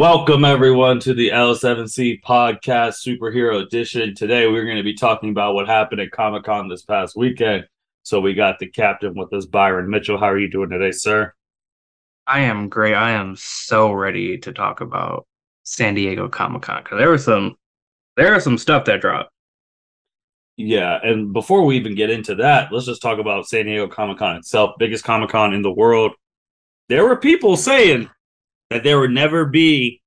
Welcome everyone to the L7C podcast superhero edition. Today we're going to be talking about what happened at Comic Con this past weekend. So we got the captain with us, Byron Mitchell. How are you doing today, sir? I am great. I am so ready to talk about San Diego Comic Con because there was some there was some stuff that dropped. Yeah, and before we even get into that, let's just talk about San Diego Comic Con itself, biggest Comic Con in the world. There were people saying that there would never be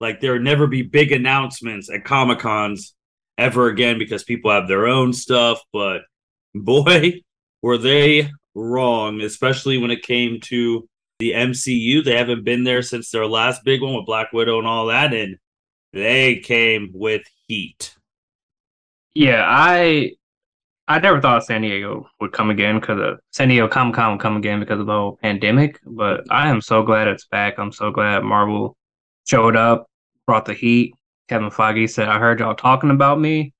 like there would never be big announcements at Comic Cons ever again because people have their own stuff, but boy, were they wrong, especially when it came to the MCU. They haven't been there since their last big one with Black Widow and all that, and they came with heat. Yeah, I I never thought San Diego would come again because of San Diego Comic Con would come again because of the whole pandemic. But I am so glad it's back. I'm so glad Marvel showed up, brought the heat. Kevin Feige said, "I heard y'all talking about me.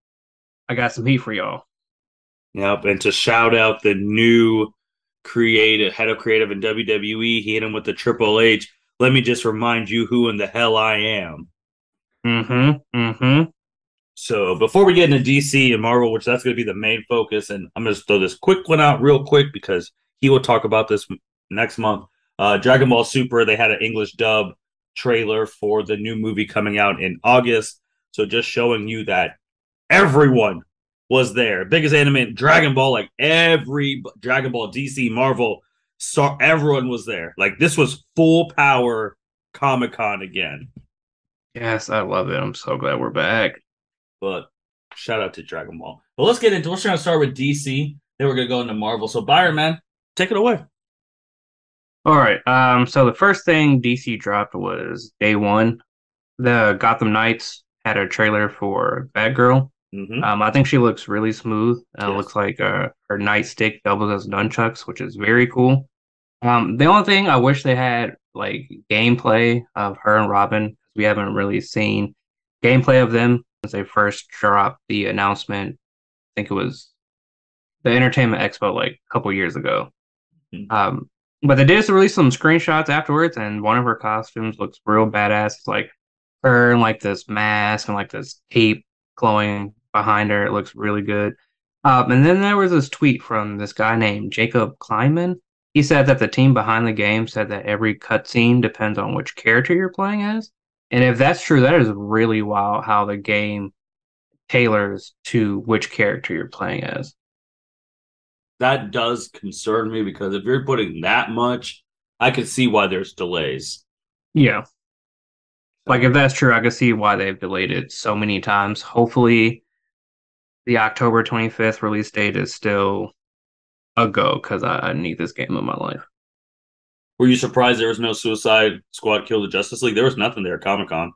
I got some heat for y'all." Yep, and to shout out the new creative head of creative in WWE, he hit him with the Triple H. Let me just remind you who in the hell I am. Mm-hmm. Mm-hmm. So before we get into DC and Marvel, which that's going to be the main focus, and I'm going to throw this quick one out real quick because he will talk about this next month. Uh, Dragon Ball Super, they had an English dub trailer for the new movie coming out in August. So just showing you that everyone was there. Biggest anime, Dragon Ball, like every Dragon Ball, DC, Marvel, saw everyone was there. Like this was full power Comic Con again. Yes, I love it. I'm so glad we're back. But shout out to Dragon Ball. But let's get into. We're going to start with DC. Then we're going to go into Marvel. So Byron, man, take it away. All right. Um. So the first thing DC dropped was day one. The Gotham Knights had a trailer for Batgirl. Mm-hmm. Um, I think she looks really smooth. Uh, yes. Looks like uh, her nightstick doubles as nunchucks, which is very cool. Um, the only thing I wish they had like gameplay of her and Robin. We haven't really seen gameplay of them they first dropped the announcement. I think it was the Entertainment Expo like a couple years ago. Mm-hmm. Um, but they did release some screenshots afterwards, and one of her costumes looks real badass. It's like her and like this mask and like this cape glowing behind her. It looks really good. Um, and then there was this tweet from this guy named Jacob Kleinman. He said that the team behind the game said that every cutscene depends on which character you're playing as. And if that's true, that is really wild how the game tailors to which character you're playing as. That does concern me because if you're putting that much, I could see why there's delays. Yeah. Like if that's true, I could see why they've delayed it so many times. Hopefully the October 25th release date is still a go because I, I need this game in my life. Were you surprised there was no Suicide Squad Kill the Justice League? There was nothing there at Comic Con.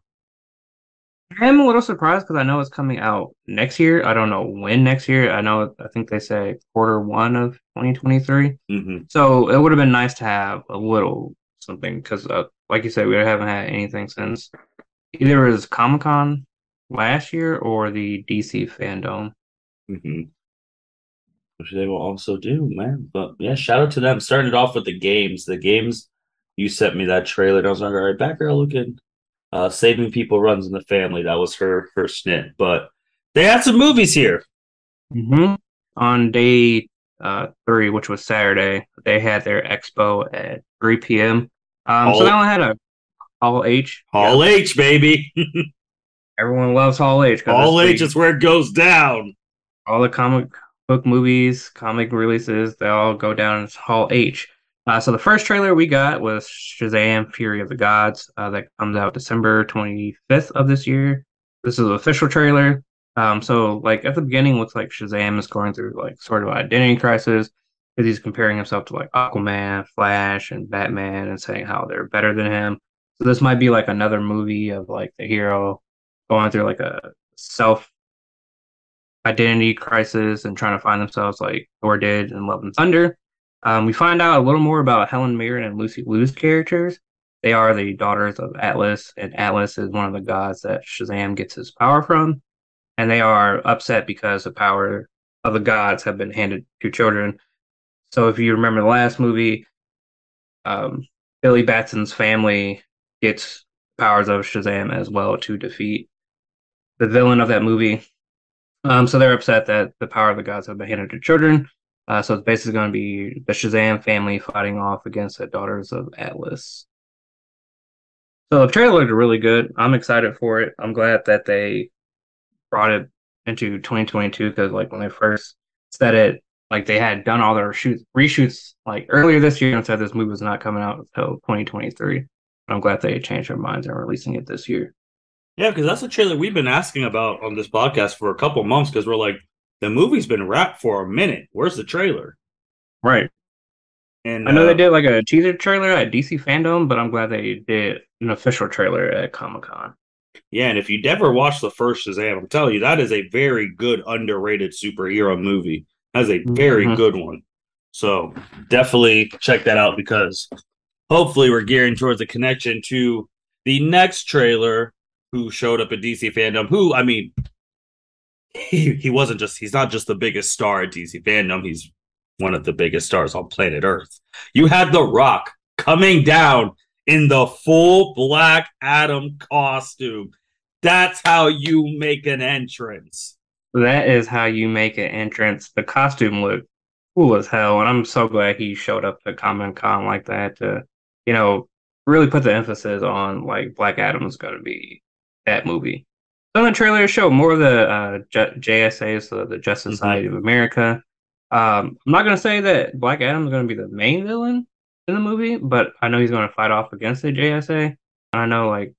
I'm a little surprised because I know it's coming out next year. I don't know when next year. I know I think they say quarter one of 2023. Mm-hmm. So it would have been nice to have a little something because, uh, like you said, we haven't had anything since either it was Comic Con last year or the DC fandom. Mm-hmm which they will also do, man. But yeah, shout out to them. Starting it off with the games. The games you sent me that trailer, and I was like, all right, Batgirl looking uh saving people runs in the family. That was her her snit. But they had some movies here. Mm-hmm. On day uh three, which was Saturday, they had their expo at 3 p.m. Um Hall, so they only had a Hall H. Hall yeah. H, baby. Everyone loves Hall H. Hall H is where it goes down. All the comic book movies, comic releases, they all go down as Hall H. Uh, so the first trailer we got was Shazam: Fury of the Gods uh, that comes out December 25th of this year. This is an official trailer. Um, so like at the beginning, looks like Shazam is going through like sort of an identity crisis because he's comparing himself to like Aquaman, Flash, and Batman, and saying how they're better than him. So this might be like another movie of like the hero going through like a self identity crisis and trying to find themselves like Thor did in Love and Thunder. Um, we find out a little more about Helen Mirren and Lucy Liu's characters. They are the daughters of Atlas, and Atlas is one of the gods that Shazam gets his power from. And they are upset because the power of the gods have been handed to children. So if you remember the last movie, um, Billy Batson's family gets powers of Shazam as well to defeat the villain of that movie. Um, so they're upset that the power of the gods have been handed to children. Uh, so it's basically going to be the Shazam family fighting off against the Daughters of Atlas. So the trailer looked really good. I'm excited for it. I'm glad that they brought it into 2022 because like when they first said it, like they had done all their shoots reshoots like earlier this year and said this movie was not coming out until 2023. I'm glad they changed their minds and releasing it this year. Yeah, because that's a trailer we've been asking about on this podcast for a couple months because we're like, the movie's been wrapped for a minute. Where's the trailer? Right. And I know uh, they did like a teaser trailer at DC Fandom, but I'm glad they did an official trailer at Comic Con. Yeah, and if you never watched the first Shazam, I'm telling you, that is a very good underrated superhero movie. That's a very mm-hmm. good one. So definitely check that out because hopefully we're gearing towards a connection to the next trailer who showed up at DC fandom. Who I mean, he he wasn't just he's not just the biggest star at DC fandom. He's one of the biggest stars on planet Earth. You had The Rock coming down in the full Black Adam costume. That's how you make an entrance. That is how you make an entrance. The costume looked cool as hell, and I'm so glad he showed up to Comic Con like that to, you know, really put the emphasis on like Black Adam's going to be that movie. So in the trailer show more of the uh, J- JSA, so the Justice mm-hmm. Society of America. Um, I'm not going to say that Black Adam is going to be the main villain in the movie, but I know he's going to fight off against the JSA. And I know, like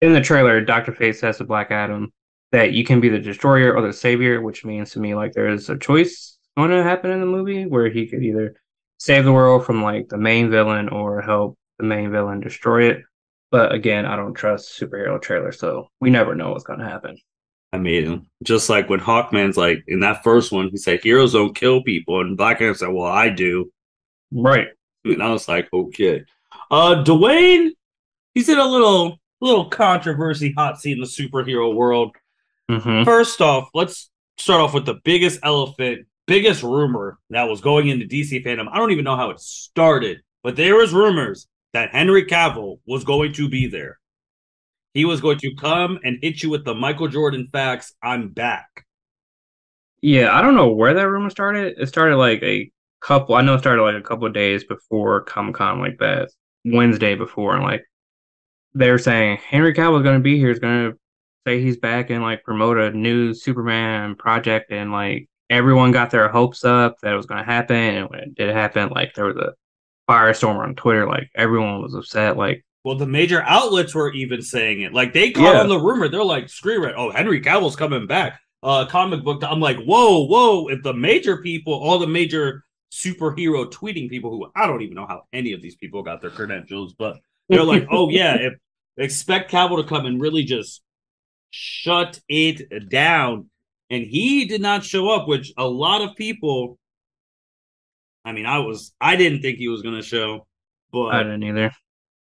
in the trailer, Doctor Fate says to Black Adam that you can be the destroyer or the savior, which means to me like there is a choice going to happen in the movie where he could either save the world from like the main villain or help the main villain destroy it. But again, I don't trust superhero trailers, so we never know what's going to happen. I mean, just like when Hawkman's like in that first one, he said heroes don't kill people, and Black Adam said, "Well, I do." Right. And I was like, "Okay." Uh, Dwayne, he's in a little little controversy hot seat in the superhero world. Mm-hmm. First off, let's start off with the biggest elephant, biggest rumor that was going into DC fandom. I don't even know how it started, but there was rumors that Henry Cavill was going to be there. He was going to come and hit you with the Michael Jordan facts. I'm back. Yeah, I don't know where that rumor started. It started like a couple. I know it started like a couple days before Comic Con, like that Wednesday before, and like they're saying Henry Cavill is going to be here. Is going to say he's back and like promote a new Superman project, and like everyone got their hopes up that it was going to happen, and when it did happen, like there was a firestorm on Twitter. Like everyone was upset. Like, well, the major outlets were even saying it. Like they caught yeah. on the rumor. They're like, "Screw it! Oh, Henry Cavill's coming back." Uh, comic book. I'm like, whoa, whoa! If the major people, all the major superhero tweeting people, who I don't even know how any of these people got their credentials, but they're like, "Oh yeah, if expect Cavill to come and really just shut it down. And he did not show up, which a lot of people. I mean, I was I didn't think he was going to show, but I didn't either.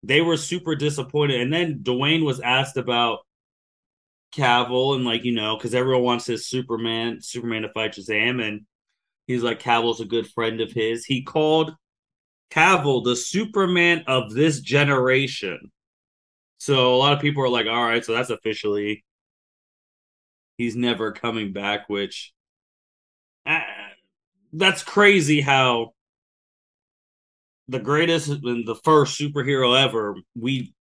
They were super disappointed. And then Dwayne was asked about Cavill and like you know because everyone wants his Superman Superman to fight Shazam, and he's like Cavill's a good friend of his. He called Cavill the Superman of this generation. So a lot of people are like, all right, so that's officially he's never coming back, which that's crazy how the greatest and the first superhero ever, we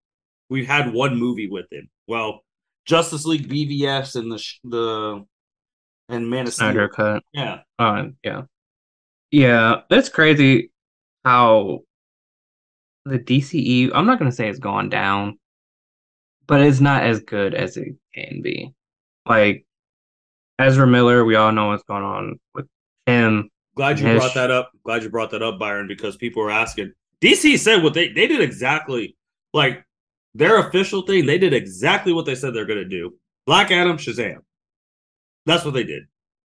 we've had one movie with him. Well, Justice League BVS and the the and Man of Snyder Steel. cut. Yeah. Uh, yeah. Yeah, that's crazy how the DCE I'm not going to say it's gone down, but it's not as good as it can be. Like Ezra Miller, we all know what's going on with him. Glad you brought that up. Glad you brought that up, Byron, because people were asking. DC said what they they did exactly like their official thing. They did exactly what they said they're going to do. Black Adam, Shazam. That's what they did.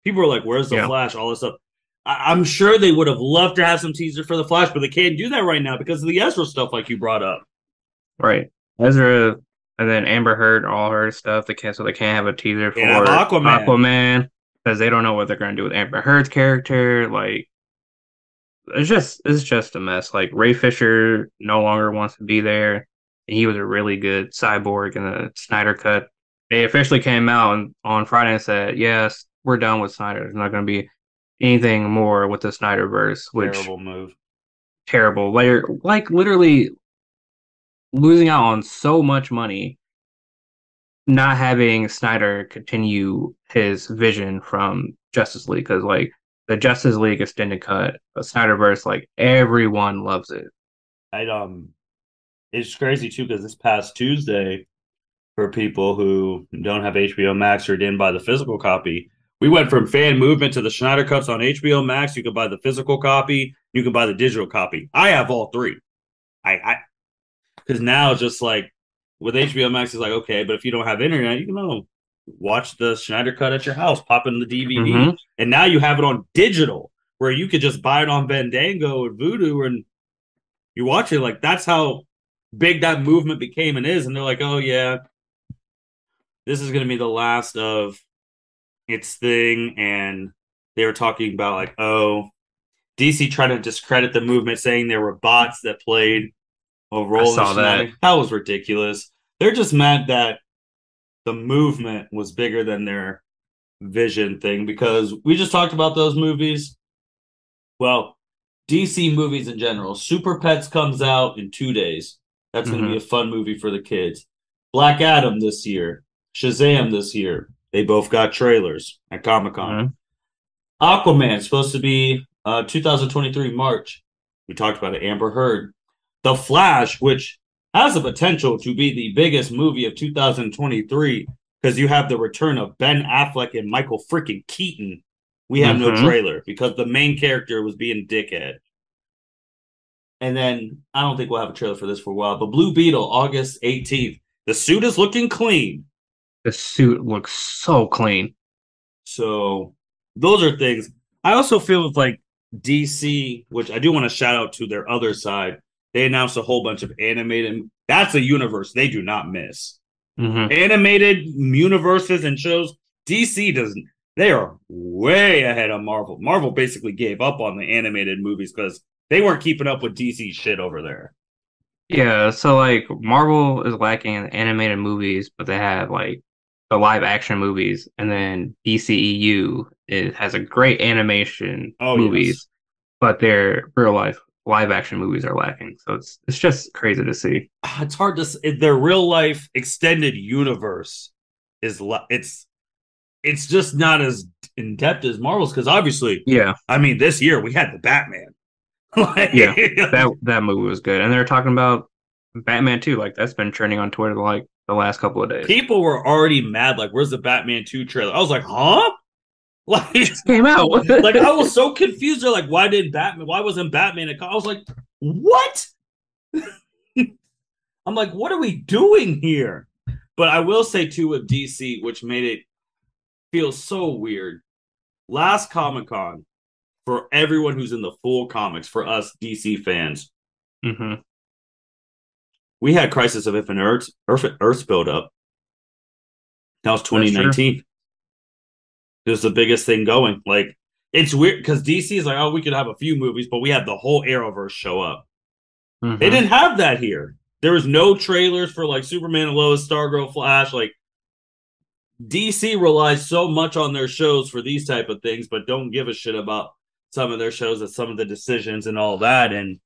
People were like, "Where's the yeah. Flash?" All this stuff. I- am sure they would have loved to have some teaser for the Flash, but they can't do that right now because of the Ezra stuff, like you brought up. Right. Ezra and then Amber Heard, all her stuff. They can't, so they can't have a teaser for Aquaman. Aquaman because they don't know what they're going to do with Amber Heard's character. Like, it's just it's just a mess. Like Ray Fisher no longer wants to be there. and he was a really good cyborg in the Snyder cut. They officially came out on, on Friday and said, "Yes, we're done with Snyder. There's not going to be anything more with the Snyderverse." Which terrible move. Terrible. Like, like literally losing out on so much money, not having Snyder continue his vision from Justice League because like the Justice League extended cut, the Snyderverse, like everyone loves it. I um, it's crazy too because this past Tuesday, for people who don't have HBO Max or didn't buy the physical copy, we went from fan movement to the Snyder cuts on HBO Max. You can buy the physical copy, you can buy the digital copy. I have all three. I, I, because now it's just like with HBO Max, it's like okay, but if you don't have internet, you can know watch the Snyder cut at your house, pop in the DVD, mm-hmm. and now you have it on digital where you could just buy it on Fandango and Vudu and you watch it. Like that's how big that movement became and is. And they're like, oh yeah, this is going to be the last of its thing. And they were talking about like, oh, DC trying to discredit the movement, saying there were bots that played a role. I saw that. That was ridiculous. They're just mad that the movement was bigger than their vision thing because we just talked about those movies. Well, DC movies in general. Super Pets comes out in two days. That's mm-hmm. going to be a fun movie for the kids. Black Adam this year. Shazam this year. They both got trailers at Comic Con. Mm-hmm. Aquaman supposed to be uh, 2023 March. We talked about it. Amber Heard. The Flash, which has the potential to be the biggest movie of 2023 because you have the return of Ben Affleck and Michael freaking Keaton. We have mm-hmm. no trailer because the main character was being dickhead. And then I don't think we'll have a trailer for this for a while, but Blue Beetle, August 18th. The suit is looking clean. The suit looks so clean. So those are things. I also feel with like DC, which I do want to shout out to their other side. They announced a whole bunch of animated. That's a universe they do not miss. Mm-hmm. Animated universes and shows. DC doesn't. They are way ahead of Marvel. Marvel basically gave up on the animated movies because they weren't keeping up with DC shit over there. Yeah, so like Marvel is lacking in animated movies, but they have like the live action movies, and then DCEU it has a great animation oh, movies, yes. but their real life live action movies are lacking. So it's it's just crazy to see. Ah, it's hard to their real life extended universe is it's it's just not as in depth as Marvel's because obviously, yeah. I mean, this year we had the Batman. like, yeah, that that movie was good, and they're talking about Batman too. Like that's been trending on Twitter like the last couple of days. People were already mad. Like, where's the Batman two trailer? I was like, huh? Like it came out. like I was so confused. They're like, why didn't Batman? Why wasn't Batman? I was like, what? I'm like, what are we doing here? But I will say too with DC, which made it feel so weird. Last Comic Con, for everyone who's in the full comics, for us DC fans, mm-hmm. we had Crisis of Infinite Earths, Earth, Earths build up. That was 2019 it was the biggest thing going. Like it's weird because DC is like, oh, we could have a few movies, but we had the whole Arrowverse show up. Mm-hmm. They didn't have that here. There was no trailers for like Superman and Lois, Stargirl, Flash. Like DC relies so much on their shows for these type of things, but don't give a shit about some of their shows and some of the decisions and all that. And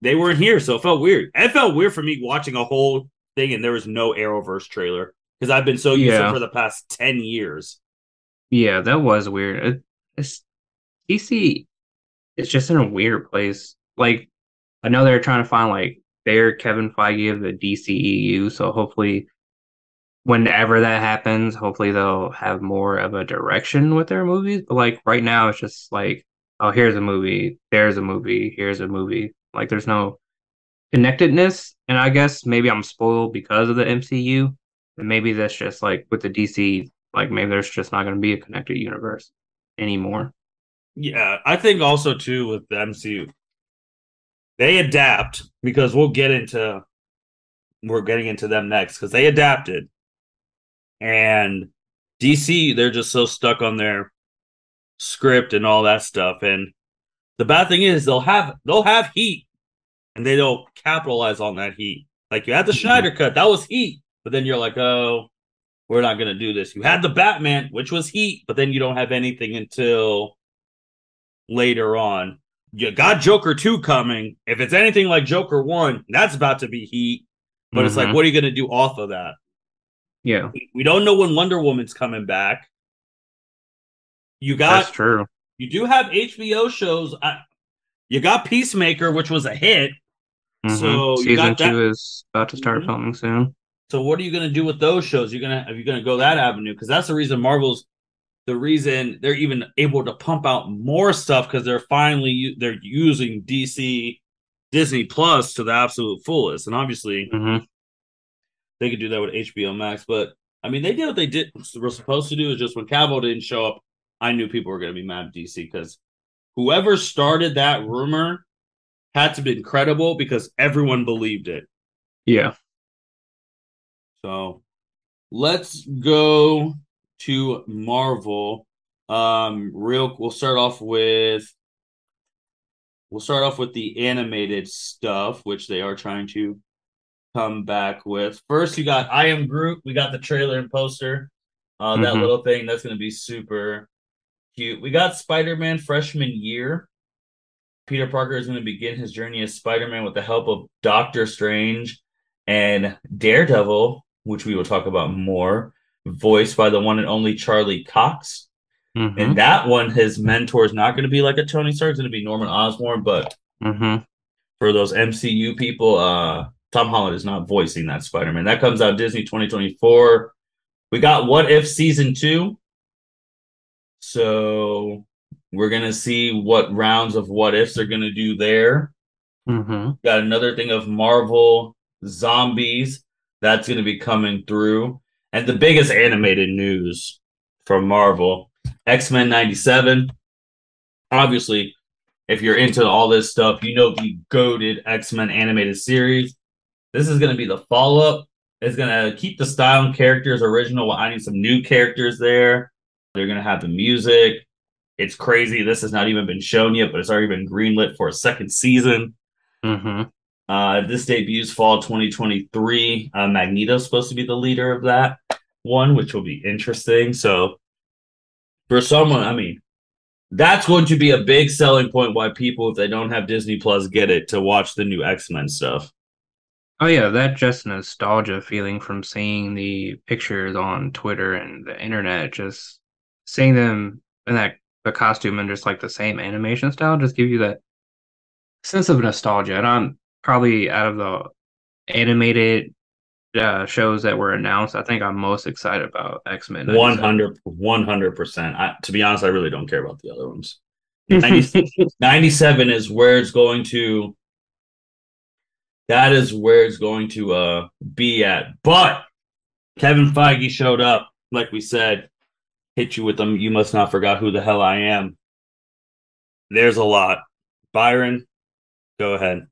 they weren't here, so it felt weird. It felt weird for me watching a whole thing and there was no Arrowverse trailer because I've been so used yeah. to for the past ten years. Yeah, that was weird. It, it's DC. It's just in a weird place. Like I know they're trying to find like their Kevin Feige of the DCEU. So hopefully, whenever that happens, hopefully they'll have more of a direction with their movies. But like right now, it's just like, oh, here's a movie, there's a movie, here's a movie. Like there's no connectedness. And I guess maybe I'm spoiled because of the MCU. And maybe that's just like with the DC like maybe there's just not going to be a connected universe anymore. Yeah, I think also too with the MCU, they adapt because we'll get into we're getting into them next because they adapted, and DC they're just so stuck on their script and all that stuff. And the bad thing is they'll have they'll have heat, and they don't capitalize on that heat. Like you had the mm-hmm. Cut, that was heat, but then you're like, oh, we're not gonna do this. You had the Batman, which was heat, but then you don't have anything until later on. You got Joker 2 coming. If it's anything like Joker 1, that's about to be heat. But mm-hmm. it's like, mm-hmm. what are you gonna do off of that? Yeah. We, we don't know when Wonder Woman's coming back. You got That's true. You do have HBO shows. I, you got Peacemaker, which was a hit. Mm-hmm. So season two is about to start mm-hmm. filming soon. So what are you going to do with those shows? You're gonna are you going to go that avenue? Because that's the reason Marvel's the reason they're even able to pump out more stuff because they're finally they're using DC Disney Plus to the absolute fullest, and obviously mm-hmm. they could do that with HBO Max. But I mean, they did what they did were supposed to do. Is just when Cavill didn't show up, I knew people were going to be mad at DC because whoever started that rumor had to be credible because everyone believed it. Yeah. So let's go to Marvel. Um, real we'll start off with we'll start off with the animated stuff, which they are trying to come back with. First, you got I Am Groot. We got the trailer and poster. Uh, mm-hmm. that little thing that's going to be super cute. We got Spider Man freshman year. Peter Parker is going to begin his journey as Spider Man with the help of Doctor Strange and Daredevil, which we will talk about more, voiced by the one and only Charlie Cox. Mm-hmm. And that one, his mentor is not going to be like a Tony Stark, it's going to be Norman Osborn. But mm-hmm. for those MCU people, uh, Tom Holland is not voicing that Spider Man. That comes out Disney 2024. We got What If Season 2. So we're gonna see what rounds of what ifs they're gonna do there. Mm-hmm. Got another thing of Marvel zombies that's gonna be coming through, and the biggest animated news from Marvel: X Men '97. Obviously, if you're into all this stuff, you know the goaded X Men animated series. This is gonna be the follow up. It's gonna keep the style and characters original while adding some new characters there. They're gonna have the music. It's crazy. This has not even been shown yet, but it's already been greenlit for a second season. Mm-hmm. Uh, this debuts fall 2023. Uh, Magneto's supposed to be the leader of that one, which will be interesting. So, for someone, I mean, that's going to be a big selling point why people, if they don't have Disney Plus, get it to watch the new X Men stuff. Oh yeah, that just nostalgia feeling from seeing the pictures on Twitter and the internet, just seeing them in that the costume and just like the same animation style just give you that sense of nostalgia. And I'm probably out of the animated uh, shows that were announced, I think I'm most excited about X Men. 100 percent. To be honest, I really don't care about the other ones. 90, 97 is where it's going to. That is where it's going to uh, be at. But Kevin Feige showed up, like we said, hit you with them. You must not forgot who the hell I am. There's a lot. Byron, go ahead.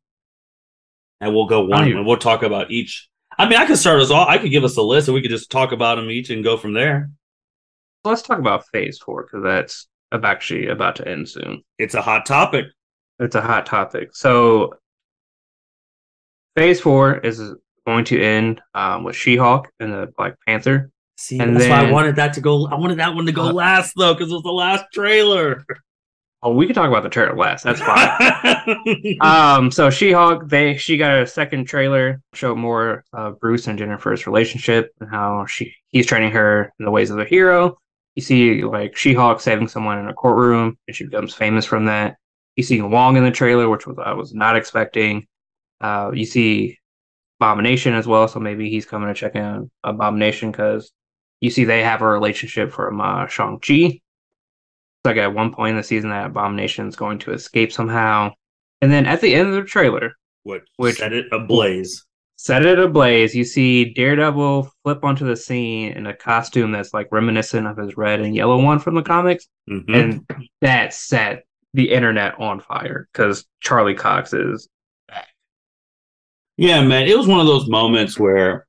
And we'll go one and we'll talk about each. I mean, I could start us all. I could give us a list and we could just talk about them each and go from there. Let's talk about phase four because that's actually about to end soon. It's a hot topic. It's a hot topic. So, phase four is going to end um, with She Hulk and the Black Panther. See, and that's then, why I wanted that to go. I wanted that one to go uh, last though, because it was the last trailer. Oh, we can talk about the trailer last. That's fine. um, so She-Hulk, they she got a second trailer, show more of Bruce and Jennifer's relationship and how she he's training her in the ways of a hero. You see like She-Hulk saving someone in a courtroom, and she becomes famous from that. You see Wong in the trailer, which was I was not expecting. Uh, you see Abomination as well, so maybe he's coming to check in Abomination because you see they have a relationship from uh, Shang-Chi. Like at one point in the season, that Abomination is going to escape somehow. And then at the end of the trailer, what which set it ablaze. Set it ablaze. You see Daredevil flip onto the scene in a costume that's like reminiscent of his red and yellow one from the comics, mm-hmm. and that set the internet on fire because Charlie Cox is back. Yeah, man, it was one of those moments where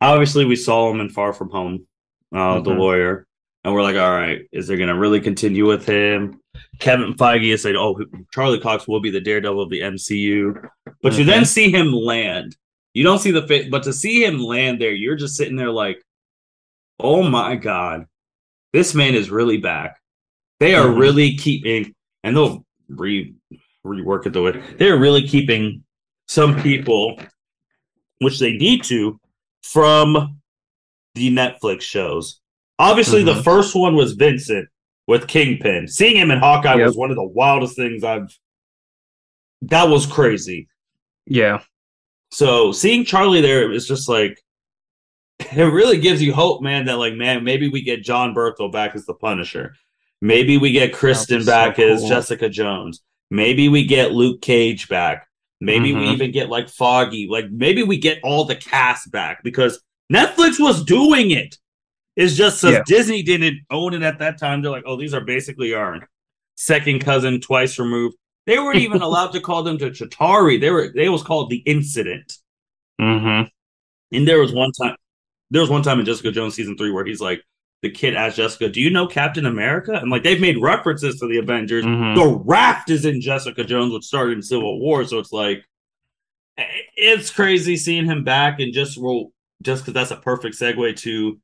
obviously we saw him in Far From Home, uh, mm-hmm. the lawyer, and we're like, all right, is there going to really continue with him? Kevin Feige has said, oh, Charlie Cox will be the Daredevil of the MCU, but mm-hmm. you then mm-hmm. see him land. You don't see the fit, but to see him land there, you're just sitting there like, oh my god, this man is really back. They are mm-hmm. really keeping, and they'll re rework it the way they're really keeping some people, which they need to, from the Netflix shows. Obviously, mm-hmm. the first one was Vincent with Kingpin. Seeing him in Hawkeye yep. was one of the wildest things I've. That was crazy. Yeah. So seeing Charlie there is just like it really gives you hope, man. That like, man, maybe we get Jon Bernthal back as the Punisher. Maybe we get Krysten back so cool. as Jessica Jones. Maybe we get Luke Cage back. Maybe mm-hmm. we even get like Foggy. Like maybe we get all the cast back because Netflix was doing it. It's just so yeah. Disney didn't own it at that time. They're like, oh, these are basically our second cousin, twice removed. They weren't even allowed to call them to Chitauri. They were they was called the incident. Mm-hmm. And there was one time there was one time in Jessica Jones season three where he's like, the kid asked Jessica, "Do you know Captain America?" And like they've made references to the Avengers. Mm-hmm. The raft is in Jessica Jones, which started in Civil War. So it's like it's crazy seeing him back, and just well, just because that's a perfect segue to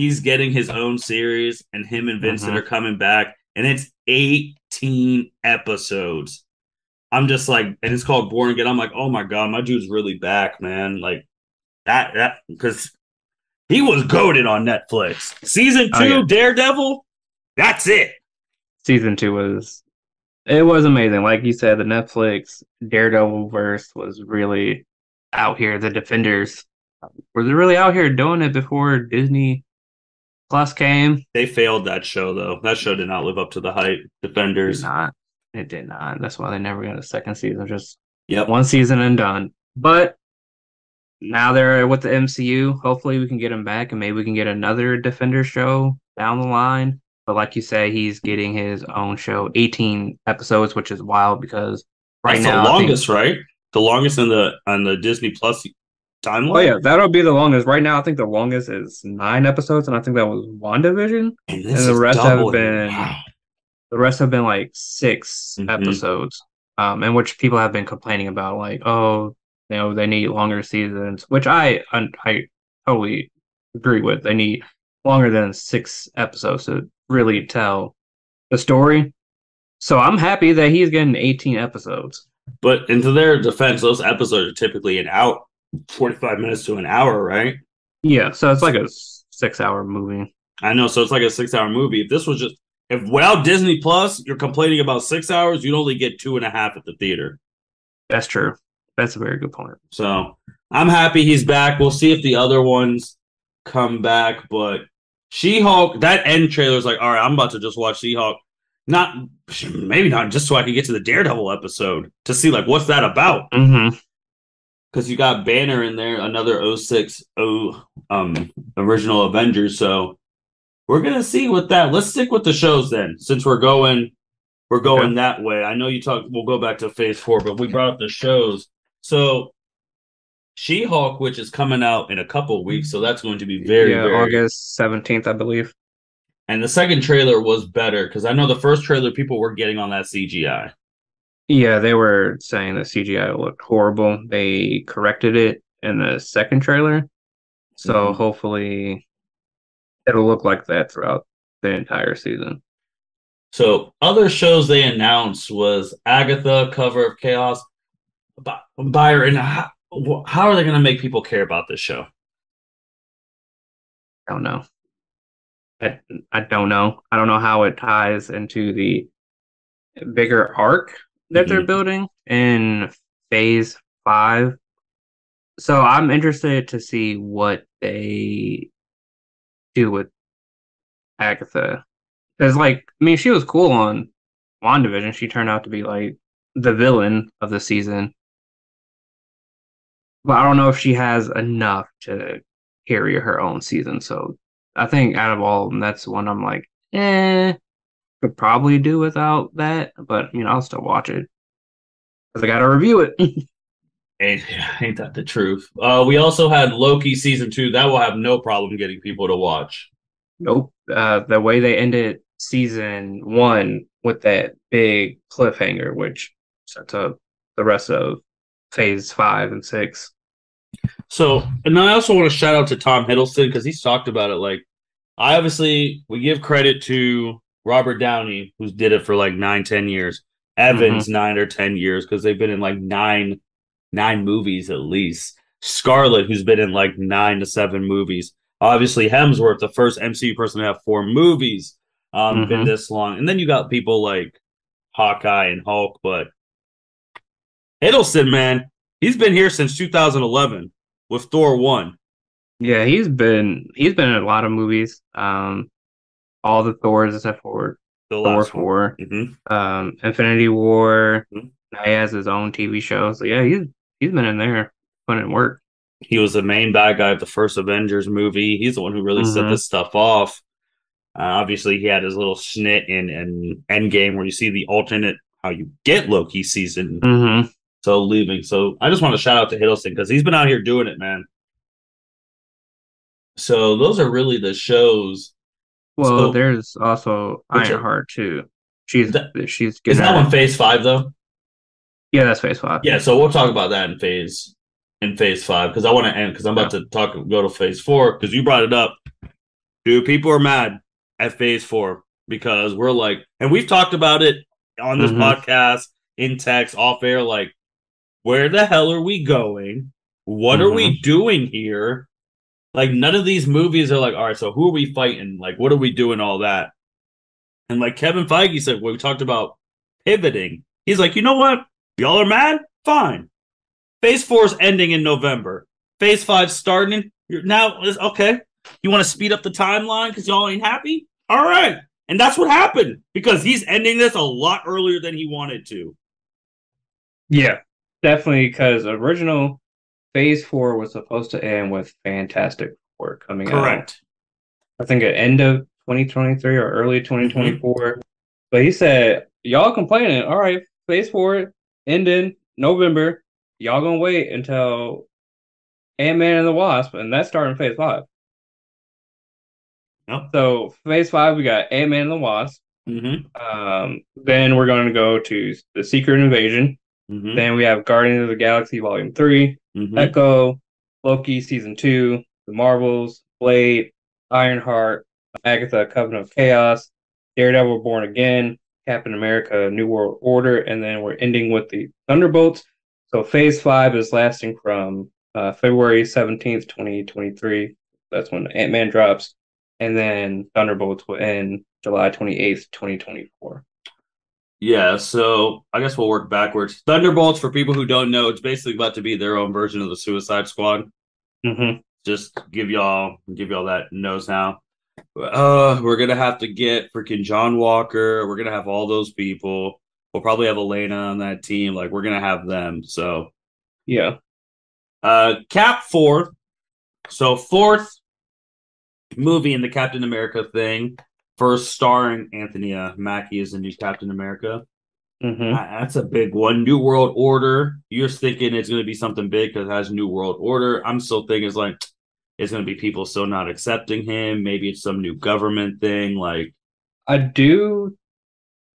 he's getting his own series, and him and Vincent mm-hmm. are coming back, and it's eighteen episodes. I'm just like, and it's called Born Again. I'm like, oh my god, my dude's really back, man. Like that, that because he was goaded on Netflix. Season oh, two, oh, yeah. Daredevil. That's it. Season two was it was amazing. Like you said, the Netflix Daredevil verse was really out here. The Defenders were really out here doing it before Disney Plus came. They failed that show though. That show did not live up to the hype. Defenders. It did not. It did not. That's why they never got a second season. Just yep. one season and done. But now they're with the MCU. Hopefully, we can get him back, and maybe we can get another Defender show down the line. But like you say, he's getting his own show, 18 episodes, which is wild because right That's now the longest, think, right? The longest in the on the Disney Plus timeline. Oh yeah, that'll be the longest. Right now, I think the longest is nine episodes, and I think that was WandaVision, and, and the rest have been wow. the rest have been like 6 mm-hmm. episodes, um, in which people have been complaining about, like, oh, you know, they need longer seasons, which I I totally agree with. They need longer than six episodes to really tell the story. So I'm happy that he's getting 18 episodes. But into their defense, those episodes are typically an hour, 45 minutes to an hour, right? Yeah, so it's like a six hour movie. I know, so it's like a six hour movie. If this was just if without Disney Plus, you're complaining about six hours, you'd only get two and a half at the theater. That's true. That's a very good point. So I'm happy he's back. We'll see if the other ones come back. But She Hulk, that end trailer is like, all right, I'm about to just watch She Hulk. Not maybe not just so I can get to the Daredevil episode to see like what's that about. Mm-hmm because you got Banner in there, another 06 0 um original Avengers. So we're gonna see with that. Let's stick with the shows then, since we're going we're going okay. that way. I know you talked we'll go back to phase four, but we brought up the shows. So She Hulk, which is coming out in a couple weeks, so that's going to be very, yeah, very... August seventeenth, I believe. And the second trailer was better because I know the first trailer people were getting on that CGI. Yeah, they were saying the CGI looked horrible. They corrected it in the second trailer, so mm-hmm. hopefully it'll look like that throughout the entire season. So other shows they announced was Agatha, Coven of Chaos, Byron, how, how are they going to make people care about this show? I don't know. I, I don't know. I don't know how it ties into the bigger arc that mm-hmm. they're building in phase five. So I'm interested to see what they do with Agatha. Because, like, I mean, she was cool on WandaVision. She turned out to be, like, the villain of the season but I don't know if she has enough to carry her own season. So I think out of all of them, that's one I'm like, eh, could probably do without that. But you know, I'll still watch it because I got to review it. ain't, ain't that the truth? Uh, we also had Loki season two. That will have no problem getting people to watch. Nope. Uh, the way they ended season one with that big cliffhanger, which sets up the rest of phase five and six. So, and I also want to shout out to Tom Hiddleston because he's talked about it. Like, I obviously we give credit to Robert Downey, who's did it for like nine, ten years. Evans mm-hmm. nine or ten years because they've been in like nine, nine movies at least. Scarlett, who's been in like nine to seven movies. Obviously, Hemsworth, the first MCU person to have four movies, um, mm-hmm. been this long. And then you got people like Hawkeye and Hulk, but Hiddleston, man, he's been here since 2011 with Thor one. Yeah, he's been he's been in a lot of movies. Um, all the Thors except for the Thor four, mm-hmm. um, Infinity War. Mm-hmm. Now he has his own TV show. So yeah, he's he's been in there putting in work. He was the main bad guy of the first Avengers movie. He's the one who really mm-hmm. set this stuff off. Uh, obviously, he had his little snit in in Endgame where you see the alternate how you get Loki season. Mm-hmm. So leaving. So I just want to shout out to Hiddleston because he's been out here doing it, man. So those are really the shows. Well, so, there's also Ironheart too. She's that, she's is that one phase five though? Yeah, that's phase five. Yeah, so we'll talk about that in phase in phase five because I want to end because I'm about yeah. to talk go to phase four because you brought it up. Dude, people are mad at phase four because we're like, and we've talked about it on this mm-hmm. podcast in text off air. Like, where the hell are we going? What mm-hmm. are we mm-hmm. doing here? Like, none of these movies are like, all right, so who are we fighting? Like, what are we doing? All that. And like Kevin Feige said, we talked about pivoting, he's like, you know what? Y'all are mad? Fine. Phase four is ending in November. Phase five starting. You're now okay. You want to speed up the timeline because y'all ain't happy? All right. And that's what happened because he's ending this a lot earlier than he wanted to. Yeah, definitely. Because original Phase Four was supposed to end with Fantastic Four coming Correct. out. Correct. I think at end of 2023 or early 2024. Mm-hmm. But he said, "Y'all complaining? All right, Phase Four ending November. Y'all gonna wait until Ant Man and the Wasp, and that's starting Phase Five. Yep. So Phase Five, we got Ant Man and the Wasp. Mm-hmm. Um, then we're going to go to the Secret Invasion. Mm-hmm. Then we have Guardians of the Galaxy Volume 3 mm-hmm. Echo, Loki Season Two, The Marvels, Blade, Ironheart, Agatha Covenant of Chaos, Daredevil Born Again, Captain America New World Order, and then we're ending with the Thunderbolts. So Phase Five is lasting from uh, February 17th, 2023. That's when Ant Man drops and then Thunderbolts will end July 28th, 2024. Yeah, so I guess we'll work backwards. Thunderbolts, for people who don't know, it's basically about to be their own version of the Suicide Squad. Mm-hmm. Just give y'all give y'all that nose how. Uh, we're gonna have to get freaking John Walker. We're gonna have all those people. We'll probably have Yelena on that team. Like we're gonna have them. So yeah. Uh, Cap four. So fourth movie in the Captain America thing, first starring Anthony uh, Mackie as the new Captain America. Mm-hmm. that's a big one. New World Order. You're thinking it's going to be something big because it has New World Order. I'm still thinking it's like it's going to be people still not accepting him. Maybe it's some new government thing. Like, I do,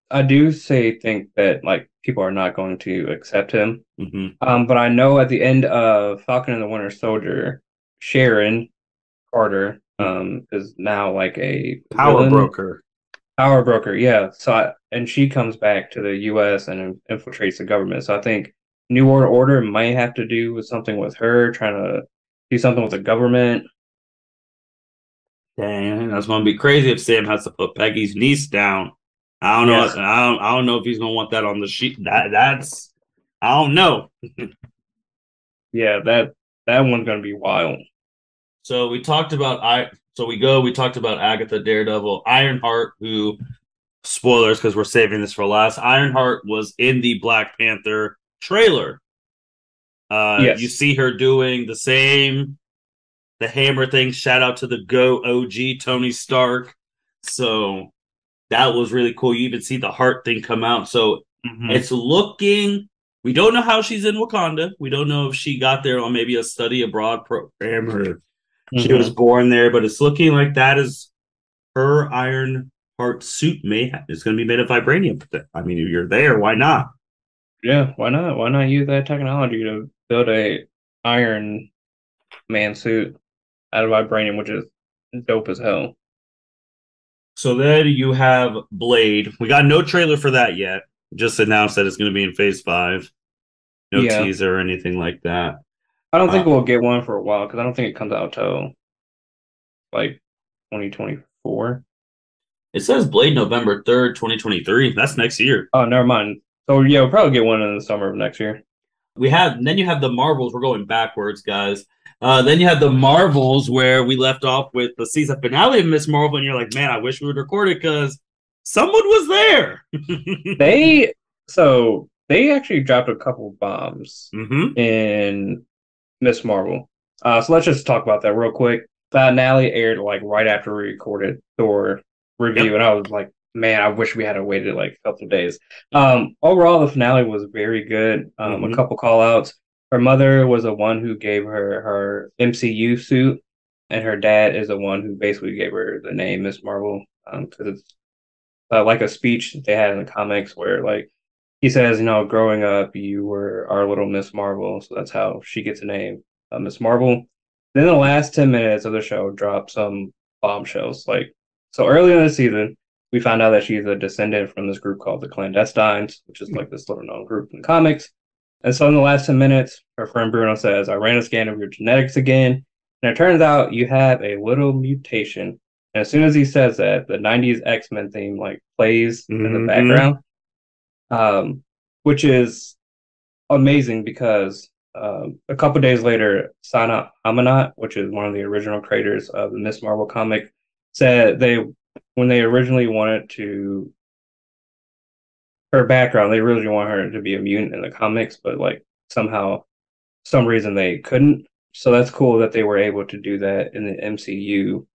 I do say think that like people are not going to accept him. Mm-hmm. Um, but I know at the end of Falcon and the Winter Soldier, Sharon Carter um is now like a power villain. broker power broker yeah so I, and she comes back to the us and infiltrates the government so i think new world order might have to do with something with her trying to do something with the government Dang, that's gonna be crazy if Sam has to put Peggy's niece down. I don't know. Yes. I don't. I don't know if he's gonna want that on the sheet. That that's. I don't know. yeah, that that one's gonna be wild. So we talked about I. So we go. We talked about Agatha, Daredevil, Ironheart, who spoilers because we're saving this for last. Ironheart was in the Black Panther trailer. Uh, yes. You see her doing the same, the hammer thing. Shout out to the Go OG Tony Stark. So that was really cool. You even see the heart thing come out. So mm-hmm. it's looking. We don't know how she's in Wakanda. We don't know if she got there on maybe a study abroad program or Mm-hmm. She was born there, but it's looking like that is her iron heart suit may ha- is going to be made of vibranium. I mean, if you're there, why not? Yeah, why not? Why not use that technology to build a iron man suit out of vibranium, which is dope as hell. So then you have Blade. We got no trailer for that yet. Just announced that it's going to be in Phase Five. No yeah. teaser or anything like that. I don't think we'll get one for a while because I don't think it comes out till like 2024. It says Blade November 3rd, 2023. That's next year. Oh, never mind. So yeah, we'll probably get one in the summer of next year. We have then you have the Marvels. We're going backwards, guys. Uh, then you have the Marvels where we left off with the season finale of Miss Marvel, and you're like, man, I wish we would record it because someone was there. they so they actually dropped a couple bombs mm-hmm. in Miss Marvel. Uh, so let's just talk about that real quick. The finale aired like right after we recorded Thor review, yep. and I was like, man, I wish we had waited like a couple days. Um, overall, the finale was very good. Um, mm-hmm. A couple call outs. Her mother was the one who gave her her MCU suit, and her dad is the one who basically gave her the name Miss Marvel because um, it's uh, like a speech they had in the comics where like he says, you know, growing up, you were our little Miss Marvel, so that's how she gets a name, uh, Miss Marvel. Then the last ten minutes of the show drop some bombshells. Like so, early in the season, we found out that she's a descendant from this group called the Clandestines, which is like this little known group in the comics. And so in the last 10 minutes, her friend Bruno says, I ran a scan of your genetics again. And it turns out you have a little mutation. And as soon as he says that, the 90s X Men theme like plays mm-hmm. in the mm-hmm. background, um, which is amazing because um, a couple days later, Sana Amanat, which is one of the original creators of the Miss Marvel comic, said they when they originally wanted to her background, they originally want her to be a mutant in the comics, but like somehow, some reason they couldn't. So that's cool that they were able to do that in the MCU.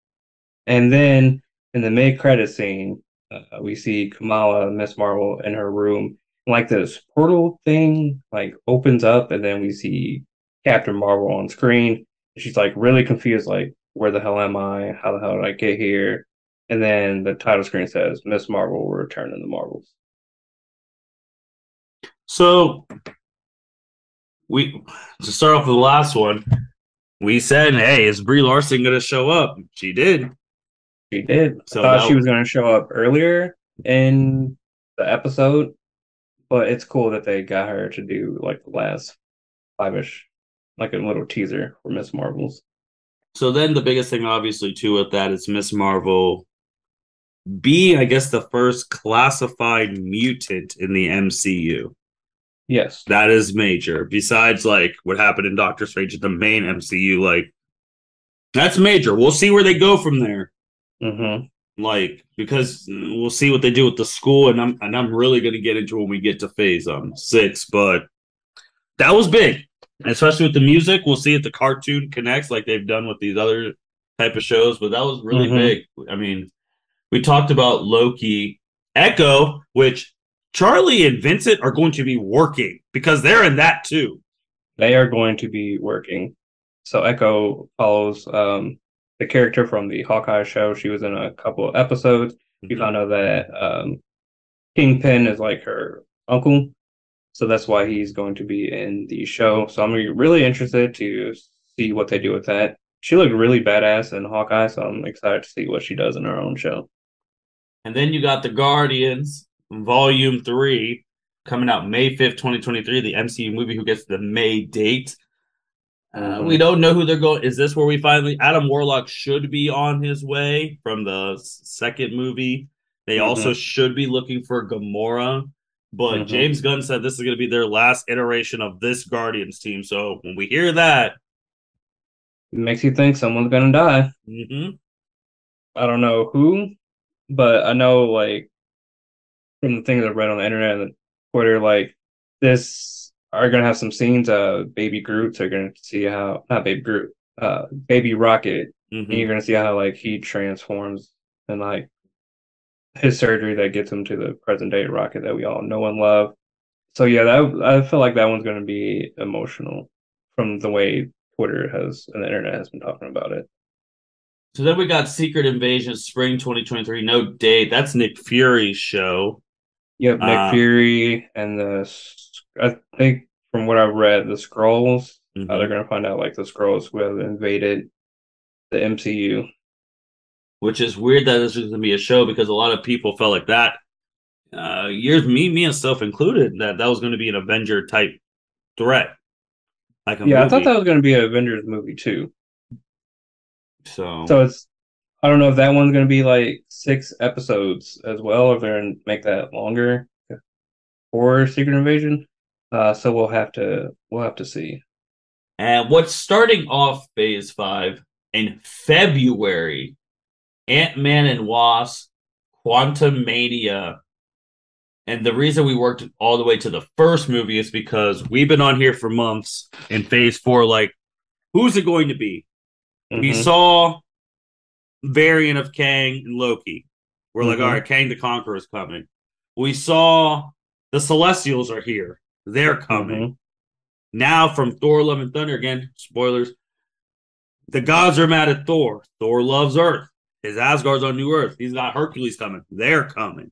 And then in the mid credit scene, uh, we see Kamala, Miss Marvel, in her room. Like this portal thing, like opens up, and then we see Captain Marvel on screen. She's like really confused, like, where the hell am I? How the hell did I get here? And then the title screen says Miss Marvel will return in the Marvels. So we to start off with the last one, we said, "Hey, is Brie Larson going to show up?" She did. She did. So I thought she was going to show up earlier in the episode, but it's cool that they got her to do like the last five ish, like a little teaser for Miss Marvels. So then the biggest thing, obviously, too, with that is Miss Marvel be, I guess, the first classified mutant in the MCU. Yes. That is major. Besides, like, what happened in Doctor Strange, the main MCU, like, that's major. We'll see where they go from there. Mm-hmm. Like, because we'll see what they do with the school, and I'm and I'm really gonna get into when we get to phase um six, but that was big. Especially with the music. We'll see if the cartoon connects like they've done with these other type of shows, but that was really mm-hmm. big. I mean, we talked about Loki, Echo, which Charlie and Vincent are going to be working because they're in that too. They are going to be working. So Echo follows um, the character from the Hawkeye show. She was in a couple of episodes. Mm-hmm. We found out that um, Kingpin is like her uncle. So that's why he's going to be in the show. So I'm really interested to see what they do with that. She looked really badass in Hawkeye, so I'm excited to see what she does in her own show. And then you got the Guardians Volume Three coming out May fifth, twenty twenty three. The MCU movie who gets the May date. Uh, mm-hmm. we don't know who they're going. Is this where we finally Adam Warlock should be on his way from the second movie? They mm-hmm. also should be looking for Gamora, but mm-hmm. James Gunn said this is going to be their last iteration of this Guardians team. So when we hear that, it makes you think someone's going to die. Mm-hmm. I don't know who, but I know like from the things I've read on the internet and Twitter, like this are gonna have some scenes. Uh, Baby Groot. You're gonna see how not Baby Groot, uh, Baby Rocket. Mm-hmm. And you're gonna see how like he transforms and like his surgery that gets him to the present day Rocket that we all know and love. So yeah, that I feel like that one's gonna be emotional from the way Twitter has and the internet has been talking about it. So then we got Secret Invasion Spring 2023. No date. That's Nick Fury's show. Yep, Nick um, Fury and the I think from what I've read, the Skrulls mm-hmm. uh, they're going to find out like the Skrulls who have invaded the MCU. Which is weird that this is going to be a show because a lot of people felt like that. Uh, years, me, me and stuff included, that that was going to be an Avenger type threat. Like yeah, movie. I thought that was going to be an Avengers movie too. So, so it's I don't know if that one's going to be like six episodes as well, or if they're going to make that longer for Secret Invasion. Uh, so we'll have to we'll have to see. And what's starting off Phase Five in February? Ant Man and Wasp, Quantumania. And the reason we worked all the way to the first movie is because we've been on here for months in Phase Four. Like, who's it going to be? Mm-hmm. We saw variant of Kang and Loki. We're mm-hmm. like, all right, Kang the Conqueror is coming. We saw the Celestials are here. They're coming. Mm-hmm. Now from Thor Love and Thunder again, spoilers. The gods are mad at Thor. Thor loves Earth. His Asgard's on New Earth. He's got Hercules coming. They're coming.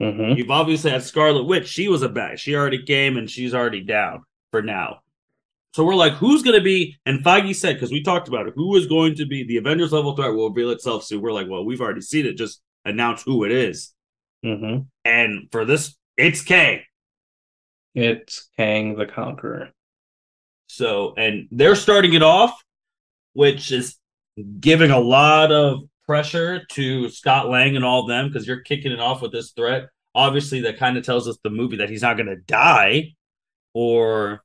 Mm-hmm. You've obviously had Scarlet Witch. She was a bad. She already came and she's already down for now. So we're like, who's going to be? And Feige said, because we talked about it, who is going to be the Avengers level threat will reveal itself soon. We're like, well, we've already seen it. Just announce who it is. Mm-hmm. And for this, it's Kang. It's Kang the Conqueror. So, and they're starting it off, which is giving a lot of pressure to Scott Lang and all of them because you're kicking it off with this threat. Obviously, that kind of tells us the movie that he's not going to die or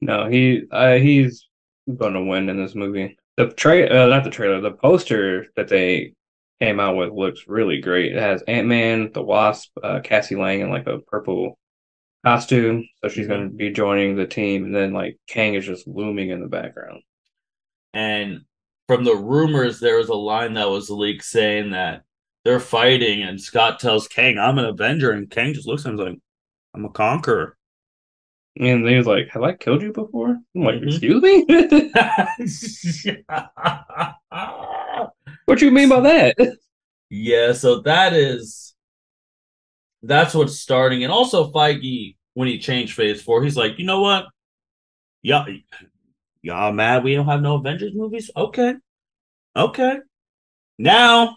no, he uh, he's going to win in this movie. The tra- uh, not the trailer, the poster that they came out with looks really great. It has Ant Man, the Wasp, uh, Cassie Lang in like a purple costume, so she's going to be joining the team, and then like Kang is just looming in the background. And from the rumors, there was a line that was leaked saying that they're fighting, and Scott tells Kang, "I'm an Avenger," and Kang just looks at him like, "I'm a conqueror." And he was like, Have I killed you before? I'm like, mm-hmm. Excuse me? what do you mean by that? Yeah, so that is that's what's starting. And also Feige, when he changed phase four, he's like, you know what? Y'all y'all mad we don't have no Avengers movies? Okay. Okay. Now,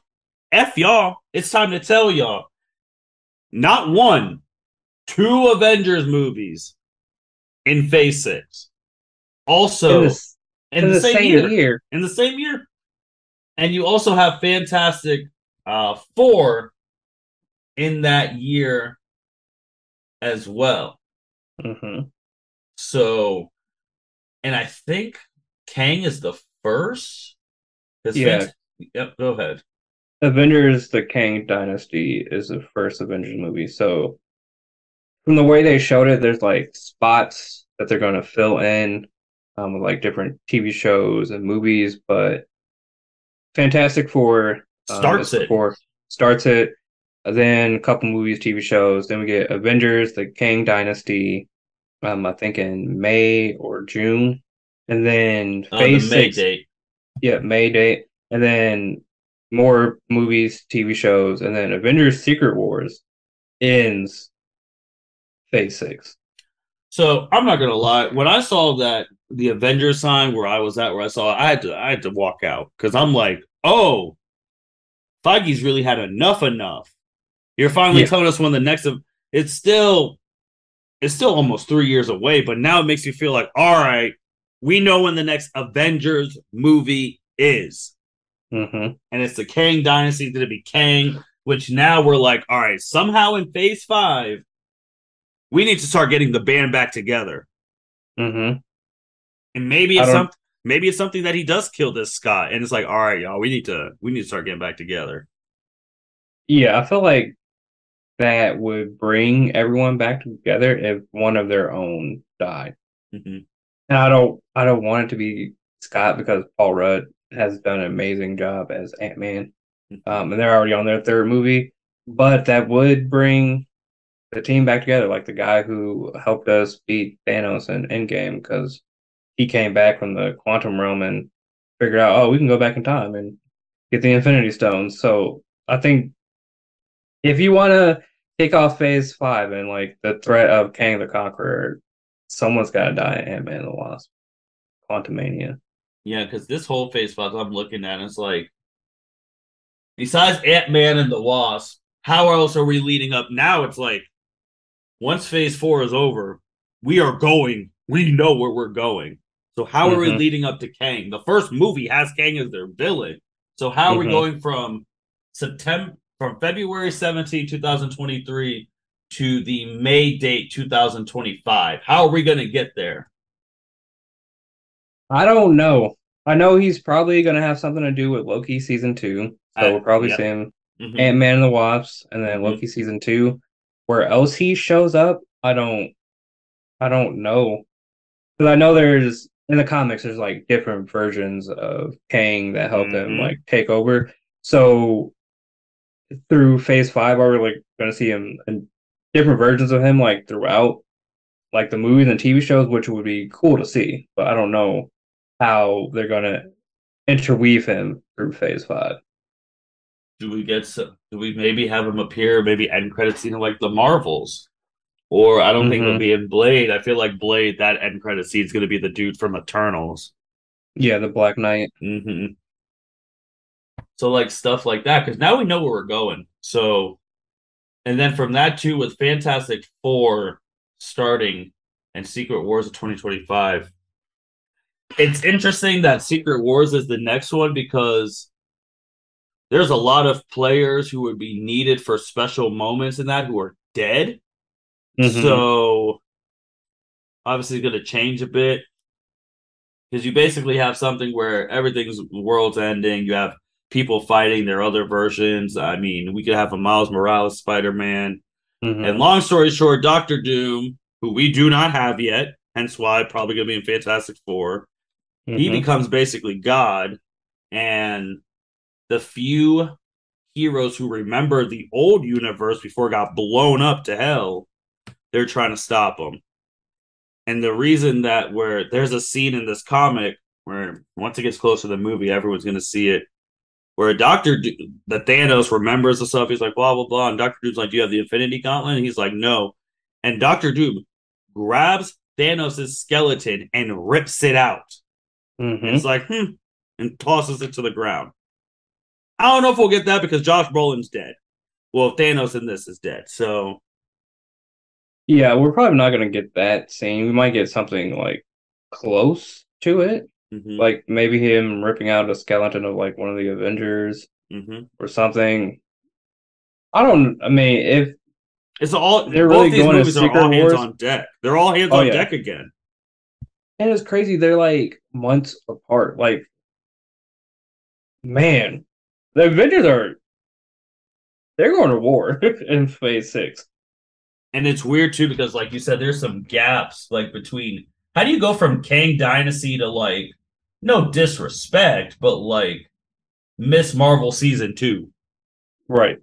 F y'all. It's time to tell y'all. Not one, two Avengers movies in Phase Six. Also, in the, in the, the same, same year, year, in the same year, and you also have Fantastic uh, Four in that year as well. Mm-hmm. So, and I think Kang is the first. Yeah. Yep. Go ahead. Avengers: The Kang Dynasty is the first Avengers movie, so from the way they showed it, there's like spots that they're going to fill in um, with like different TV shows and movies. But Fantastic Four um, starts it. Before, starts it. Then a couple movies, TV shows. Then we get Avengers: The Kang Dynasty. Um, I think in May or June, and then oh, Phase the May six, date. Yeah, May date, and then more movies, TV shows, and then Avengers: Secret Wars ends Phase Six. So I'm not gonna lie. When I saw that the Avengers sign where I was at, where I saw, it, I had to, I had to walk out because I'm like, oh, Feige's really had enough. Enough. You're finally yeah. telling us when the next of. It's still, it's still almost three years away, but now it makes you feel like, all right, we know when the next Avengers movie is, mm-hmm. and it's the Kang Dynasty. Did it be Kang? Which now we're like, all right, somehow in Phase Five we need to start getting the band back together. Mm-hmm. And maybe it's some maybe it's something that he does kill this Scott, and it's like, all right, y'all, we need to we need to start getting back together. Yeah, I feel like that would bring everyone back together if one of their own died. Mm-hmm. And I don't I don't want it to be Scott because Paul Rudd has done an amazing job as Ant Man, mm-hmm. um, and they're already on their third movie. But that would bring the team back together, like the guy who helped us beat Thanos in Endgame, because he came back from the quantum realm and figured out, oh, we can go back in time and get the Infinity Stones. So I think if you want to kick off Phase Five and like the threat of Kang the Conqueror, someone's got to die. Ant Man and the Wasp. Quantumania. Yeah, because this whole phase five I'm looking at, it's like besides Ant Man and the Wasp, how else are we leading up? Now it's like once phase four is over, we are going. We know where we're going. So how mm-hmm. are we mm-hmm. leading up to Kang? The first movie has Kang as their villain. So how are mm-hmm. we going from September from February 17, 2023 to the May date 2025? How are we going to get there? I don't know. I know he's probably going to have something to do with Loki season 2. So I, we're probably yep. see him mm-hmm. Ant Man and the Wasps and then mm-hmm. Loki season 2. Where else he shows up, I don't I don't know. Cuz I know there's in the comics there's like different versions of Kang that help mm-hmm. him like take over. So through phase 5 are we like going to see him in different versions of him like throughout like the movies and TV shows which would be cool to see, but I don't know how they're going to interweave him through phase 5 do we get some, do we maybe have him appear maybe end credits scene like the Marvels? Or I don't mm-hmm. think it'll be in Blade. I feel like Blade, that end credit scene is going to be the dude from Eternals. Yeah, the Black Knight. Mm-hmm. So like stuff like that, because now we know where we're going. So, and then from that too, with Fantastic Four starting and Secret Wars of 2025, it's interesting that Secret Wars is the next one because there's a lot of players who would be needed for special moments in that who are dead. Mm-hmm. So obviously it's going to change a bit because you basically have something where everything's world's ending. You have people fighting their other versions. I mean, we could have a Miles Morales Spider Man. Mm-hmm. And long story short, Doctor Doom, who we do not have yet, hence why probably going to be in Fantastic 4 mm-hmm. he becomes basically God. And the few heroes who remember the old universe before it got blown up to hell, they're trying to stop them. And the reason that where there's a scene in this comic where once it gets closer to the movie, everyone's going to see it, where Doctor D- the Thanos remembers the stuff. He's like blah blah blah, and Doctor Doom's like, "Do you have the Infinity Gauntlet?" And he's like, "No." And Doctor Doom grabs Thanos' skeleton and rips it out. Mm-hmm. It's like, hmm, and tosses it to the ground. I don't know if we'll get that because Josh Brolin's dead. Well, Thanos in this is dead. So yeah, we're probably not gonna get that scene. We might get something like close to it, mm-hmm. like maybe him ripping out a skeleton of like one of the Avengers mm-hmm. or something. I don't. I mean, if it's all they're really going movies to are all hands on deck. They're all hands oh, on yeah. deck again. And it's crazy. They're like months apart. Like, man, the Avengers are they're going to war in phase six. And it's weird too because like you said, there's some gaps like between how do you go from Kang Dynasty to like no disrespect, but like Miss Marvel season two. Right.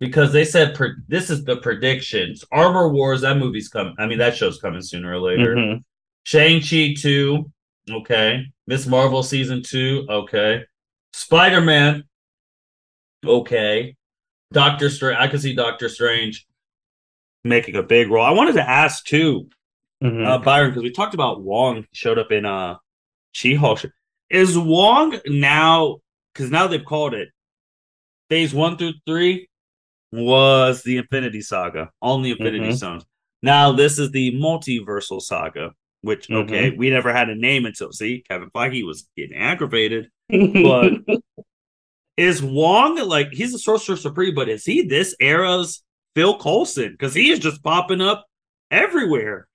Because they said per- this is the predictions. Armor Wars, that movie's coming. I mean, that show's coming sooner or later. Mm-hmm. Shang-Chi 2, okay. Miss Marvel season 2, okay. Spider Man, okay. Doctor Strange, I can see Doctor Strange making a big role. I wanted to ask too, mm-hmm. uh, Byron, because we talked about Wong showed up in uh She Hulk. Is Wong now? Because now they've called it phase one through three was the Infinity Saga, on the Infinity mm-hmm. Stones. Now this is the multiversal saga, which mm-hmm. okay, we never had a name until see Kevin Feige was getting aggravated but is Wong like he's a sorcerer supreme? But is he this era's Phil Coulson? Because he is just popping up everywhere.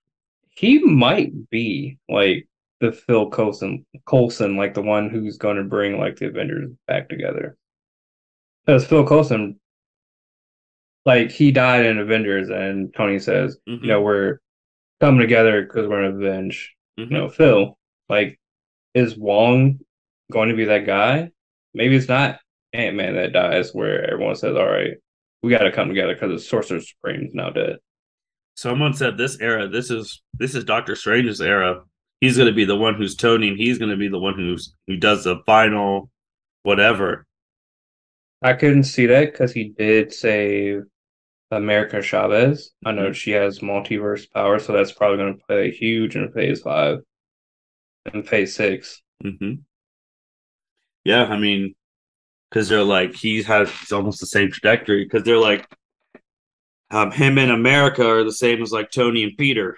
He might be like the Phil Coulson, Coulson, like the one who's going to bring like the Avengers back together. Because Phil Coulson, like he died in Avengers, and Tony says, mm-hmm. you know, we're coming together because we're gonna avenge, mm-hmm. you know, Phil. Like, is Wong going to be that guy. Maybe it's not Ant Man that dies, where everyone says, "All right, we got to come together because the Sorcerer Supreme is now dead." Someone said this era, this is this is Doctor Strange's era. He's going to be the one who's toning. He's going to be the one who's who does the final whatever. I couldn't see that because he did save America Chavez. I know mm-hmm. she has multiverse power, so that's probably going to play huge in Phase Five. and Phase 6 mm-hmm. Yeah, I mean, because they're like he has almost the same trajectory. Because they're like, um, him and America are the same as like Tony and Peter.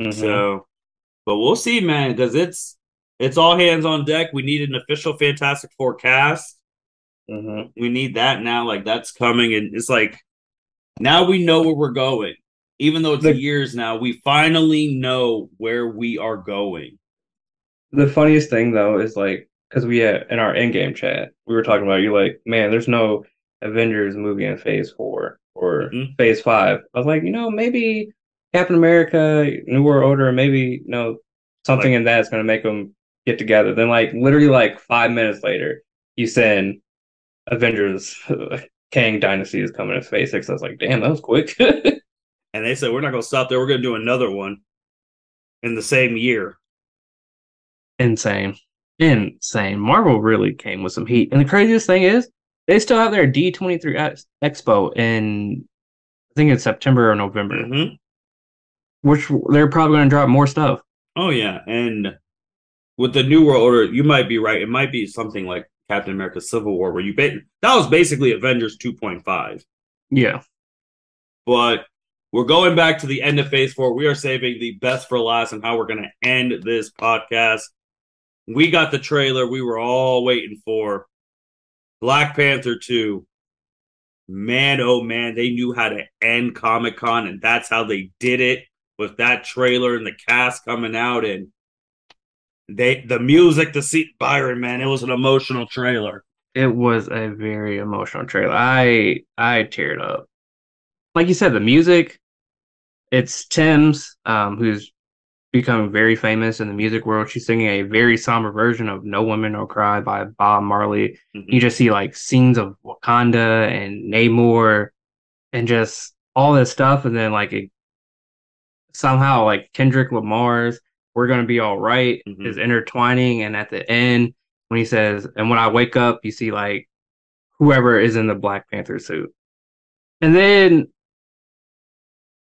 Mm-hmm. So, but we'll see, man, because it's it's all hands on deck. We need an official Fantastic Four cast. Mm-hmm. We need that now. Like that's coming, and it's like now we know where we're going. Even though it's the, years now, we finally know where we are going. The funniest thing though is like because we had in our in-game chat we were talking about you like man there's no avengers movie in phase four or mm-hmm. phase five i was like you know maybe captain america new world order maybe you know something like, in that's going to make them get together. Then like literally like five minutes later you send avengers kang dynasty is coming to six i was like damn that was quick. And they said we're not going to stop there. We're going to do another one in the same year. Insane. Insane. Marvel really came with some heat. And the craziest thing is, they still have their D23 Expo in, I think it's September or November, mm-hmm. Which they're probably going to drop more stuff. Oh, yeah. And with the New World Order, you might be right. It might be something like Captain America Civil War, where you ba- that was basically Avengers 2.5. Yeah. But we're going back to the end of phase four. We are saving the best for last and how we're going to end this podcast we got the trailer we were all waiting for. Black Panther 2. Man, oh man, they knew how to end Comic Con, and that's how they did it with that trailer and the cast coming out and they the music to see Byron, man, it was an emotional trailer. It was a very emotional trailer. I I teared up. Like you said, the music, it's Tems um, who's becoming very famous in the music world. She's singing a very somber version of No Woman No Cry by Bob Marley. Mm-hmm. You just see like scenes of Wakanda and Namor and just all this stuff. And then like it, somehow like Kendrick Lamar's We're Gonna Be All right mm-hmm. is intertwining. And at the end, when he says, and when I wake up, you see like whoever is in the Black Panther suit. And then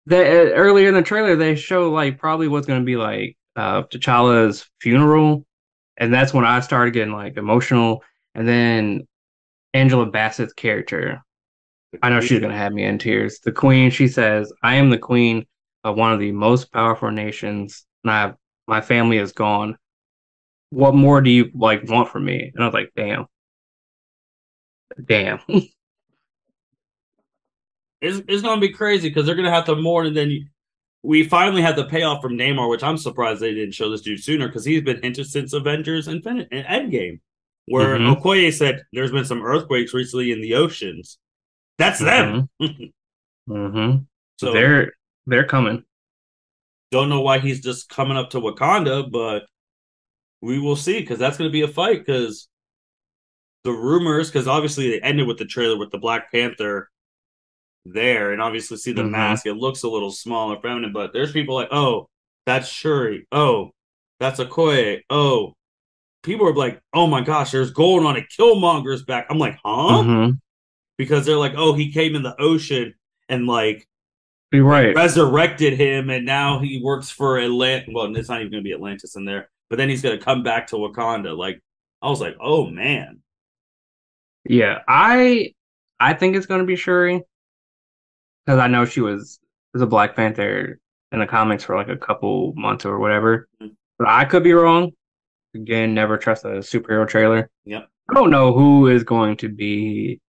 that uh, earlier in the trailer they show like probably what's going to be like uh T'Challa's funeral, and that's when I started getting like emotional. And then Angela Bassett's character, I know she's going to have me in tears. The Queen, she says, "I am the Queen of one of the most powerful nations, and I have, my family is gone. What more do you like want from me?" And I was like, "Damn, damn." it's, it's going to be crazy because they're going to have to mourn, and then you, we finally had the payoff from Namor, which I'm surprised they didn't show this dude sooner because he's been hinted since Avengers Infinite and Endgame, where mm-hmm. Okoye said there's been some earthquakes recently in the oceans. That's them. Mm-hmm. mm-hmm. So they're they're coming. Don't know why he's just coming up to Wakanda, but we will see because that's going to be a fight because the rumors because obviously they ended with the trailer with the Black Panther there and obviously see the mm-hmm. mask. It looks a little small and feminine, but there's people like, oh, that's Shuri. Oh, that's Okoye. Oh, people are like, oh my gosh, there's gold on a Killmonger's back. I'm like, huh? Mm-hmm. Because they're like, oh, he came in the ocean and like right. resurrected him, and now he works for Atlanta. Well, it's not even going to be Atlantis in there, but then he's going to come back to Wakanda. Like, I was like, oh man. Yeah, I I think it's going to be Shuri because I know she was was a Black Panther in the comics for like a couple months or whatever. Mm-hmm. But I could be wrong. Again, never trust a superhero trailer. Yep. I don't know who is going to be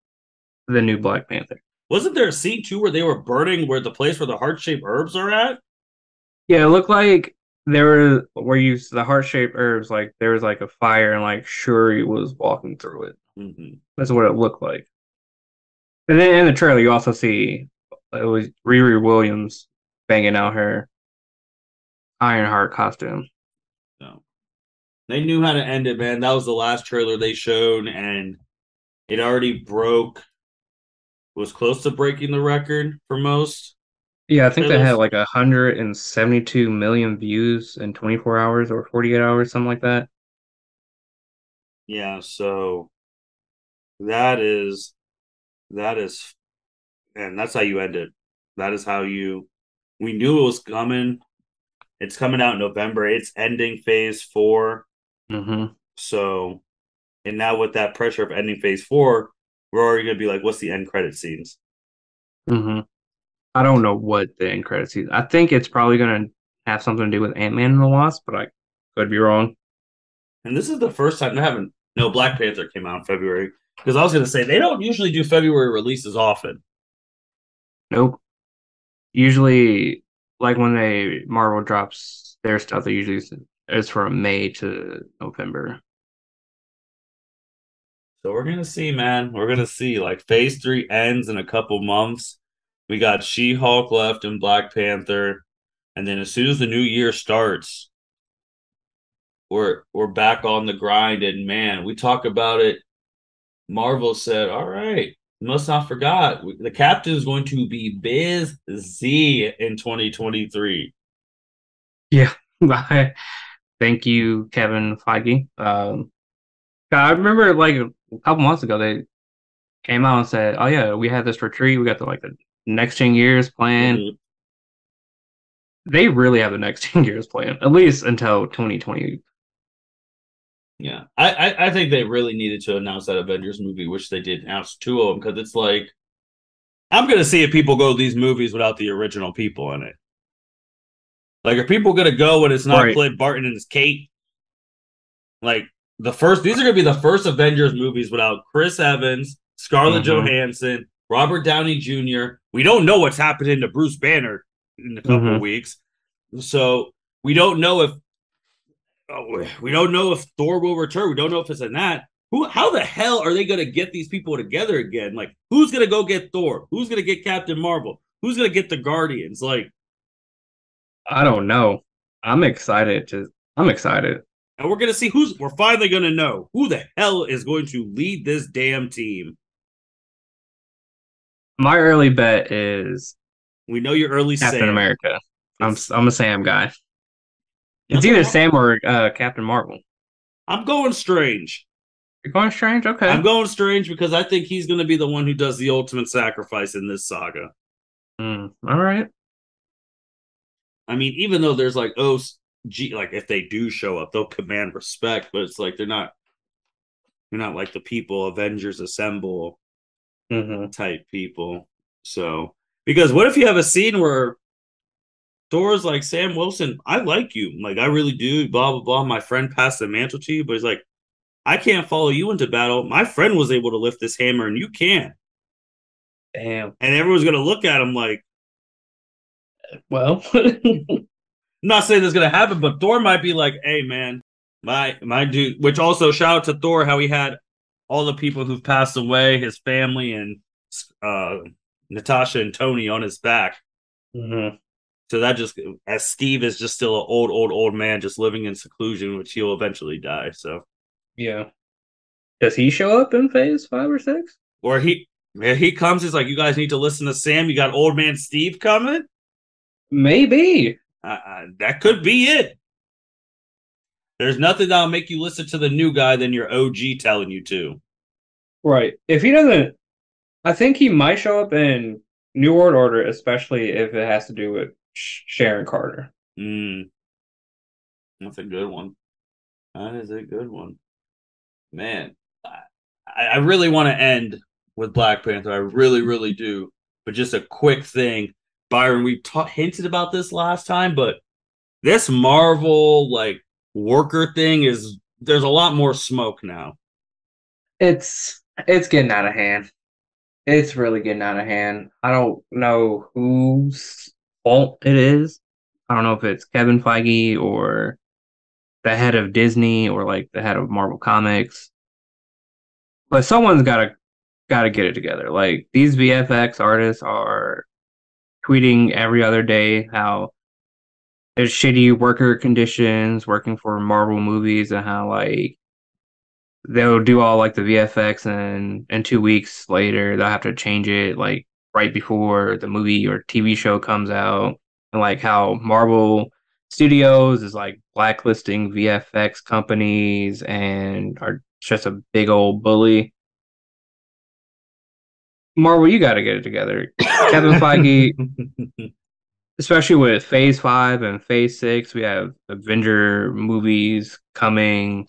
the new Black Panther. Wasn't there a scene too where they were burning where the place where the heart shaped herbs are at? Yeah, it looked like there were where you the heart shaped herbs, like there was like a fire and like Shuri was walking through it. Mm-hmm. That's what it looked like. And then in the trailer, you also see it was Riri Williams banging out her Ironheart costume. No. They knew how to end it, man. That was the last trailer they showed, and it already broke was close to breaking the record for most. Yeah, I think trailers. they had like 172 million views in 24 hours or 48 hours, something like that. Yeah, so that is that is and that's how you end it. That is how you. We knew it was coming, It's coming out in November. It's ending phase 4 mm-hmm. So, and now with that pressure of ending phase four, we're already going to be like, what's the end credit scenes? Mm-hmm. I don't know what the end credit scene. I think it's probably going to have something to do with Ant Man and the Wasp, but I could be wrong. And this is the first time they haven't. No, Black Panther came out in February because I was going to say they don't usually do February releases often. Nope. Usually, like when they Marvel drops their stuff, they usually is from May to November. So we're gonna see, man. We're gonna see. Like phase three ends in a couple months. We got She Hulk left and Black Panther, and then as soon as the new year starts, we're we're back on the grind. And man, we talk about it. Marvel said, "All right, must not forgot the captain is going to be busy in 2023." Yeah, thank you, Kevin Feige. Um, I remember like a couple months ago they came out and said, "Oh yeah, we had this retreat. We got the like the next ten years plan." Mm-hmm. They really have the next ten years plan, at least until twenty twenty. Yeah, I, I, I think they really needed to announce that Avengers movie, which they did announce two of them because it's like I'm gonna see if people go to these movies without the original people in it. Like, are people gonna go when it's not right. Clint Barton and it's Kate? Like the first, these are gonna be the first Avengers movies without Chris Evans, Scarlett mm-hmm. Johansson, Robert Downey Jr. We don't know what's happening to Bruce Banner in a couple mm-hmm. weeks, so we don't know if oh, we don't know if Thor will return. We don't know if it's in that. Who? How the hell are they gonna get these people together again? Like, who's gonna go get Thor? Who's gonna get Captain Marvel? Who's gonna get the Guardians? Like, I don't know. I'm excited. To I'm excited. And we're gonna see who's we're finally gonna know who the hell is going to lead this damn team. My early bet is we know your early Captain Sam. America. I'm I'm a Sam guy. It's either Sam or uh, Captain Marvel. I'm going Strange. You're going Strange? Okay. I'm going Strange because I think he's going to be the one who does the ultimate sacrifice in this saga. Mm, all right. I mean, even though there's like oh, G, like if they do show up, they'll command respect, but it's like they're not, they're not like the people Avengers Assemble mm-hmm. type people. So because what if you have a scene where Thor's like Sam Wilson, I like you, like I really do, blah blah blah. My friend passed the mantle to you, but he's like, I can't follow you into battle. My friend was able to lift this hammer, and you can't. Damn. And everyone's gonna look at him like, well, not saying this is gonna happen, but Thor might be like, "Hey, man, my my dude." Which also shout out to Thor how he had all the people who've passed away, his family, and uh, Natasha and Tony on his back. Mm-hmm. So that just as Steve is just still an old, old, old man, just living in seclusion, which he'll eventually die. So yeah. Does he show up in phase five or six? Or he man, he comes, he's like, You guys need to listen to Sam. You got old man Steve coming? Maybe. Uh, uh, that could be it. There's nothing that'll make you listen to the new guy than your OG telling you to. Right. If he doesn't, I think he might show up in New World Order, especially if it has to do with Sharon Carter. Mm. That's a good one. That is a good one. Man, I, I really want to end with Black Panther. I really, really do. But just a quick thing. Byron, we ta- hinted about this last time, but this Marvel like worker thing is there's a lot more smoke now. It's it's getting out of hand. It's really getting out of hand. I don't know whose fault it is. I don't know if it's Kevin Feige or the head of Disney or like the head of Marvel Comics. But someone's got to got to get it together. Like these VFX artists are tweeting every other day how there's shitty worker conditions working for Marvel movies and how like they'll do all like the VFX and and two weeks later they'll have to change it like right before the movie or TV show comes out and like how Marvel Studios is like blacklisting VFX companies and are just a big old bully. Marvel, you got to get it together. Kevin Feige, especially with Phase Five and Phase Six, we have Avenger movies coming.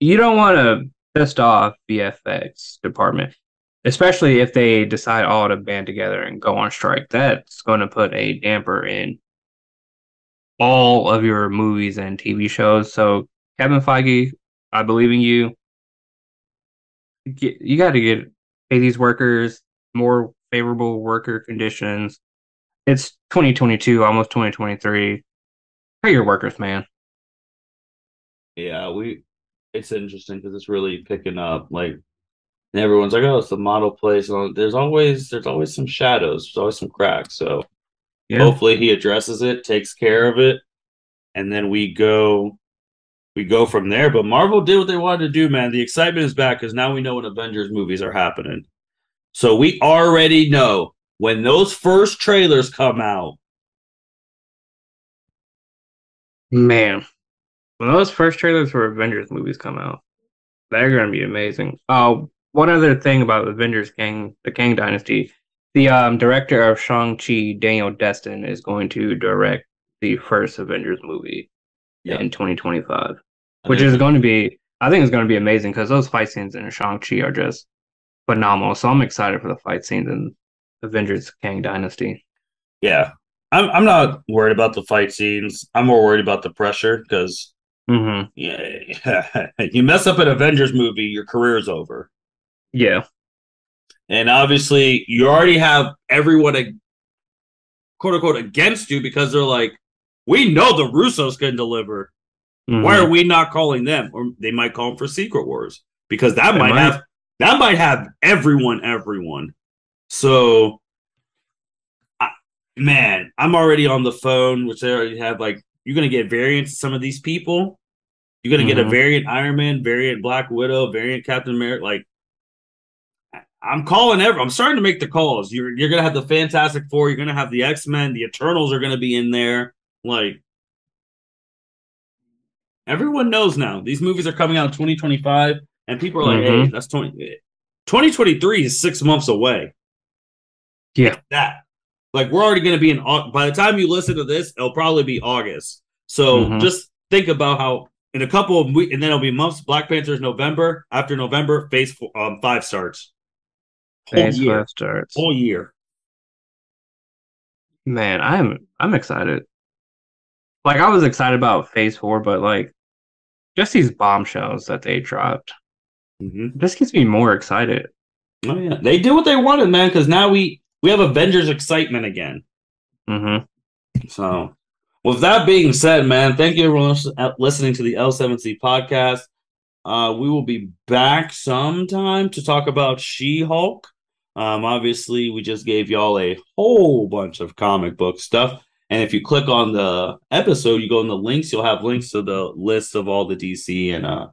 You don't want to piss off VFX department, especially if they decide all to band together and go on strike. That's going to put a damper in all of your movies and TV shows. So, Kevin Feige, I believe in you. Get, you got to get pay these workers more favorable worker conditions. It's 2022, almost 2023. Pay your workers, man. Yeah, we. It's interesting because it's really picking up. Like everyone's like, "Oh, it's the model place." There's always there's always some shadows. There's always some cracks. So yeah. hopefully he addresses it, takes care of it, and then we go we go from there. But Marvel did what they wanted to do, man. The excitement is back because now we know when Avengers movies are happening. So we already know when those first trailers come out. Man, when those first trailers for Avengers movies come out, they're going to be amazing. Oh, one other thing about Avengers Kang, the Kang Dynasty, the um, director of Shang-Chi, Daniel Destin, is going to direct the first Avengers movie yep. in 2025, which is going to be, I think, it's going to be amazing because those fight scenes in Shang-Chi are just phenomenal. So I'm excited for the fight scenes in Avengers Kang Dynasty. Yeah. I'm I'm not worried about the fight scenes. I'm more worried about the pressure because mm-hmm. yeah, you mess up an Avengers movie, your career is over. Yeah. And obviously, you already have everyone, quote unquote, against you because they're like, we know the Russos can deliver. Mm-hmm. Why are we not calling them? Or they might call them for Secret Wars because that might, might have that might have everyone, everyone. So, I, man, I'm already on the phone, which they already have. Like, you're gonna get variants of some of these people. You're gonna mm-hmm. get a mm-hmm. variant Iron Man, variant Black Widow, variant Captain America. Like, I'm calling every. I'm starting to make the calls. You're you're gonna have the Fantastic Four. You're gonna have the X Men. The Eternals are gonna be in there. Like, everyone knows now. These movies are coming out in 2025. And people are like, mm-hmm. hey, that's 20, 2023 is six months away. Yeah. That. Like, we're already going to be in, by the time you listen to this, it'll probably be August. So mm-hmm. just think about how in a couple of weeks, and then it'll be months. Black Panther's November. After November, Phase four, um, five starts. Whole phase year. five starts. Whole year. Man, I'm I'm excited. Like I was excited about Phase Four, but like just these bombshells that they dropped. Mm-hmm. This gets me more excited. Oh yeah, they did what they wanted, man. Because now we we have Avengers excitement again. Mm-hmm. So, with that being said, man, thank you everyone listening to the L7C podcast. Uh, we will be back sometime to talk about She-Hulk. Um, obviously, we just gave y'all a whole bunch of comic book stuff. And if you click on the episode, you go in the links, you'll have links to the list of all the DC and uh,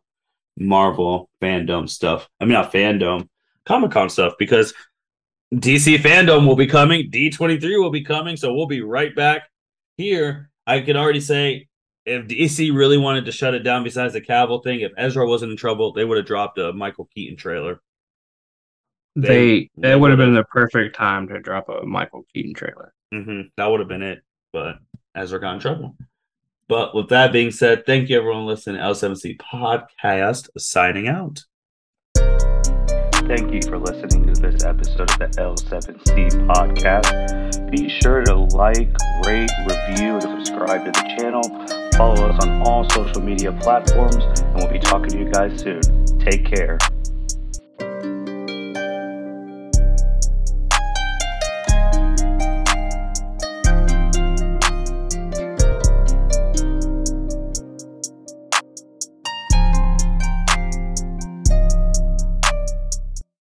Marvel fandom stuff. I mean, not fandom, Comic Con stuff, because DC fandom will be coming, D23 will be coming, so we'll be right back here. I can already say if DC really wanted to shut it down, besides the Cavill thing, if Ezra wasn't in trouble, they would have dropped a Michael Keaton trailer. They, they it would have been the perfect time to drop a Michael Keaton trailer. Mm-hmm. That would have been it, but Ezra got in trouble. But with that being said, thank you everyone listening to L7C Podcast signing out. Thank you for listening to this episode of the L7C Podcast. Be sure to like, rate, review, and subscribe to the channel. Follow us on all social media platforms, and we'll be talking to you guys soon. Take care.